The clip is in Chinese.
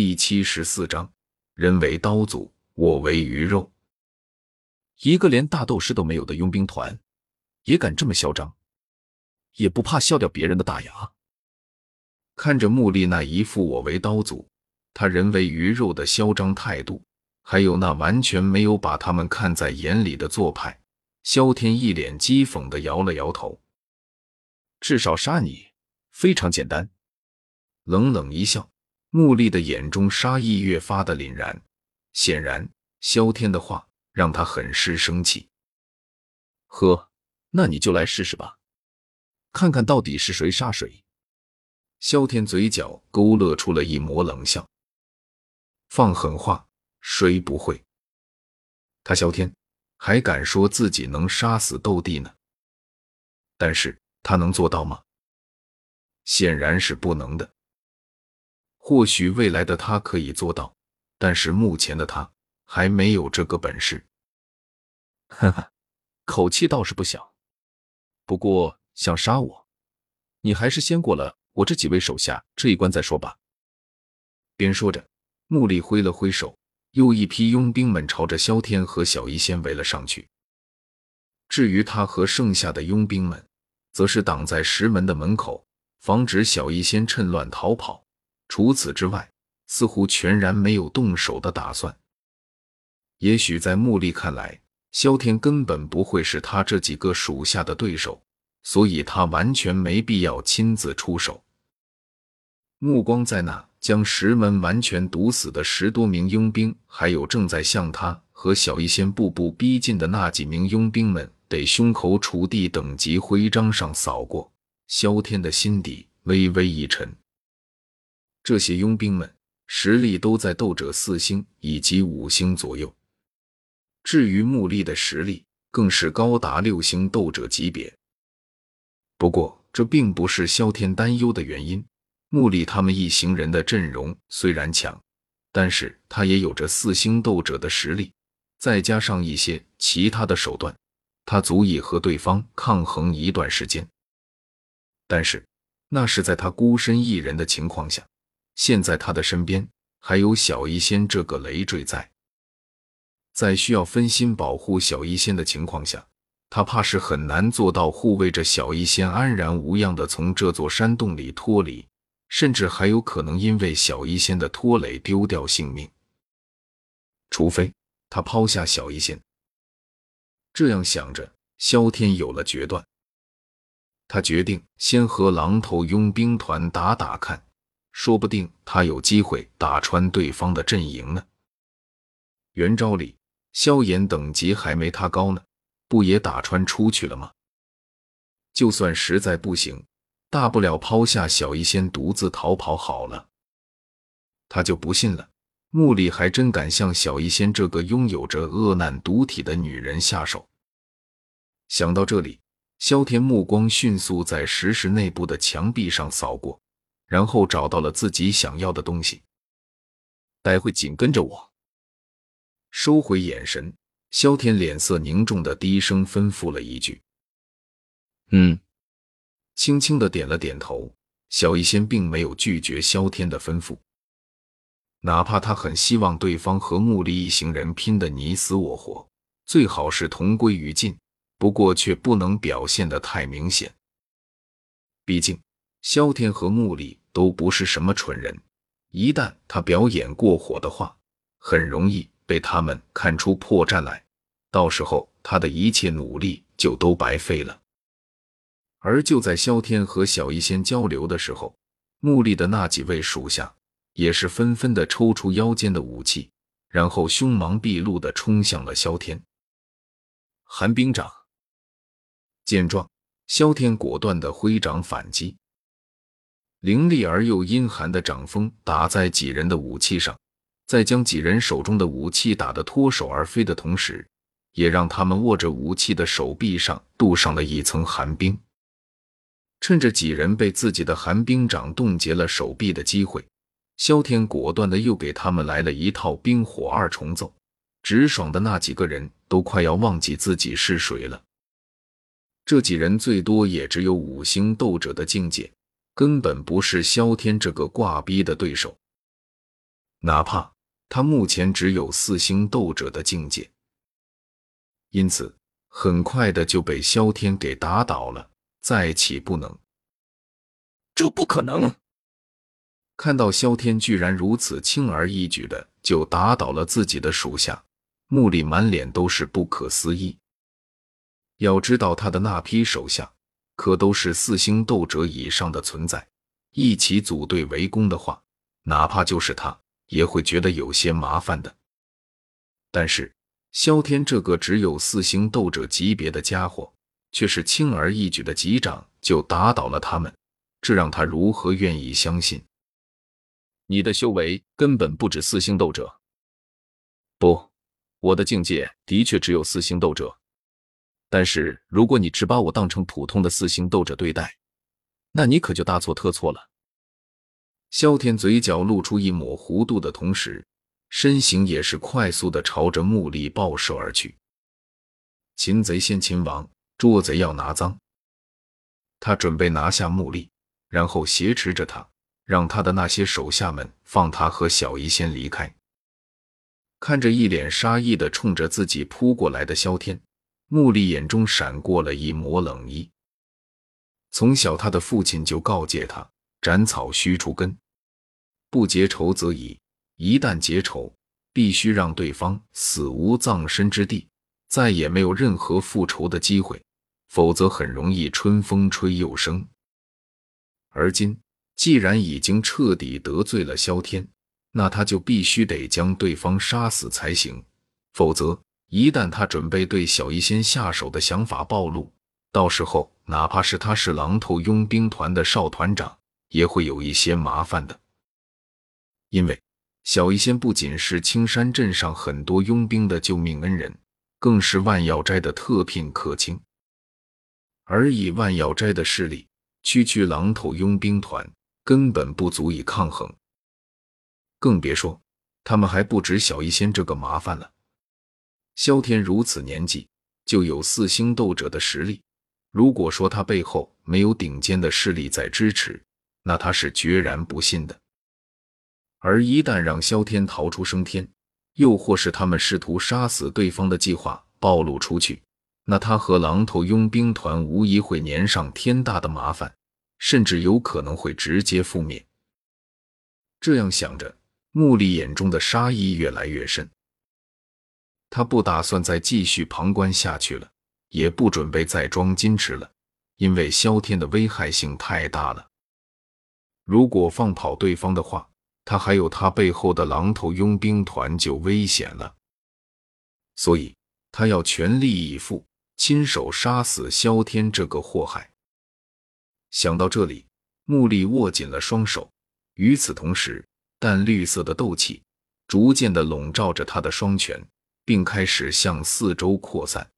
第七十四章：人为刀俎，我为鱼肉。一个连大斗师都没有的佣兵团，也敢这么嚣张，也不怕笑掉别人的大牙？看着穆丽那一副我为刀俎，他人为鱼肉的嚣张态度，还有那完全没有把他们看在眼里的做派，萧天一脸讥讽的摇了摇头。至少杀你非常简单。冷冷一笑，穆丽的眼中杀意越发的凛然。显然，萧天的话让他很是生气。呵，那你就来试试吧，看看到底是谁杀谁。萧天嘴角勾勒出了一抹冷笑。放狠话，谁不会？他萧天还敢说自己能杀死斗帝呢？但是他能做到吗？显然是不能的。或许未来的他可以做到，但是目前的他还没有这个本事。哈哈，口气倒是不小。不过想杀我，你还是先过了我这几位手下这一关再说吧。边说着，穆丽挥了挥手，又一批佣兵们朝着萧天和小医仙围了上去。至于他和剩下的佣兵们，则是挡在石门的门口，防止小医仙趁乱逃跑。除此之外，似乎全然没有动手的打算。也许在穆丽看来，萧天根本不会是他这几个属下的对手，所以他完全没必要亲自出手。目光在那将石门完全堵死的十多名佣兵，还有正在向他和小医仙步步逼近的那几名佣兵们得胸口楚地等级徽章上扫过，萧天的心底微微一沉。这些佣兵们实力都在斗者四星以及五星左右，至于穆丽的实力，更是高达六星斗者级别。不过，这并不是萧天担忧的原因。穆丽他们一行人的阵容虽然强，但是他也有着四星斗者的实力，再加上一些其他的手段，他足以和对方抗衡一段时间。但是，那是在他孤身一人的情况下。现在他的身边还有小医仙这个累赘在，在需要分心保护小医仙的情况下，他怕是很难做到护卫着小医仙安然无恙的从这座山洞里脱离，甚至还有可能因为小医仙的拖累丢掉性命。除非他抛下小医仙。这样想着，萧天有了决断，他决定先和狼头佣兵团打打看。说不定他有机会打穿对方的阵营呢。元昭里，萧炎等级还没他高呢，不也打穿出去了吗？就算实在不行，大不了抛下小医仙独自逃跑好了。他就不信了，穆里还真敢向小医仙这个拥有着恶难毒体的女人下手。想到这里，萧天目光迅速在石室内部的墙壁上扫过。然后找到了自己想要的东西，待会紧跟着我。收回眼神，萧天脸色凝重的低声吩咐了一句：“嗯。”轻轻的点了点头。小医仙并没有拒绝萧天的吩咐，哪怕他很希望对方和穆离一行人拼得你死我活，最好是同归于尽，不过却不能表现的太明显，毕竟。萧天和穆里都不是什么蠢人，一旦他表演过火的话，很容易被他们看出破绽来，到时候他的一切努力就都白费了。而就在萧天和小医仙交流的时候，穆丽的那几位属下也是纷纷的抽出腰间的武器，然后凶芒毕露的冲向了萧天。寒冰掌。见状，萧天果断的挥掌反击。凌厉而又阴寒的掌风打在几人的武器上，在将几人手中的武器打得脱手而飞的同时，也让他们握着武器的手臂上镀上了一层寒冰。趁着几人被自己的寒冰掌冻结了手臂的机会，萧天果断的又给他们来了一套冰火二重奏，直爽的那几个人都快要忘记自己是谁了。这几人最多也只有五星斗者的境界。根本不是萧天这个挂逼的对手。哪怕他目前只有四星斗者的境界，因此很快的就被萧天给打倒了，再起不能。这不可能！看到萧天居然如此轻而易举的就打倒了自己的属下，穆里满脸都是不可思议。要知道他的那批手下可都是四星斗者以上的存在，一起组队围攻的话，哪怕就是他也会觉得有些麻烦的。但是萧天这个只有四星斗者级别的家伙，却是轻而易举的几掌就打倒了他们，这让他如何愿意相信？你的修为根本不止四星斗者。不，我的境界的确只有四星斗者。但是，如果你只把我当成普通的四星斗者对待，那你可就大错特错了。萧天嘴角露出一抹弧度的同时，身形也是快速的朝着木力爆射而去。擒贼先擒王，捉贼要拿赃。他准备拿下木力，然后挟持着他，让他的那些手下们放他和小姨先离开。看着一脸杀意的冲着自己扑过来的萧天。穆丽眼中闪过了一抹冷意。从小，他的父亲就告诫他：“斩草须除根，不结仇则已。一旦结仇，必须让对方死无葬身之地，再也没有任何复仇的机会，否则很容易春风吹又生。”而今，既然已经彻底得罪了萧天，那他就必须得将对方杀死才行，否则。一旦他准备对小医仙下手的想法暴露，到时候哪怕是他是狼头佣兵团的少团长，也会有一些麻烦的。因为小医仙不仅是青山镇上很多佣兵的救命恩人，更是万药斋的特聘客卿。而以万药斋的势力，区区狼头佣兵团根本不足以抗衡，更别说他们还不止小医仙这个麻烦了。萧天如此年纪就有四星斗者的实力，如果说他背后没有顶尖的势力在支持，那他是决然不信的。而一旦让萧天逃出升天，又或是他们试图杀死对方的计划暴露出去，那他和狼头佣兵团无疑会粘上天大的麻烦，甚至有可能会直接覆灭。这样想着，穆丽眼中的杀意越来越深。他不打算再继续旁观下去了，也不准备再装矜持了，因为萧天的危害性太大了。如果放跑对方的话，他还有他背后的狼头佣兵团就危险了。所以，他要全力以赴，亲手杀死萧天这个祸害。想到这里，穆力握紧了双手。与此同时，淡绿色的斗气逐渐的笼罩着他的双拳。并开始向四周扩散。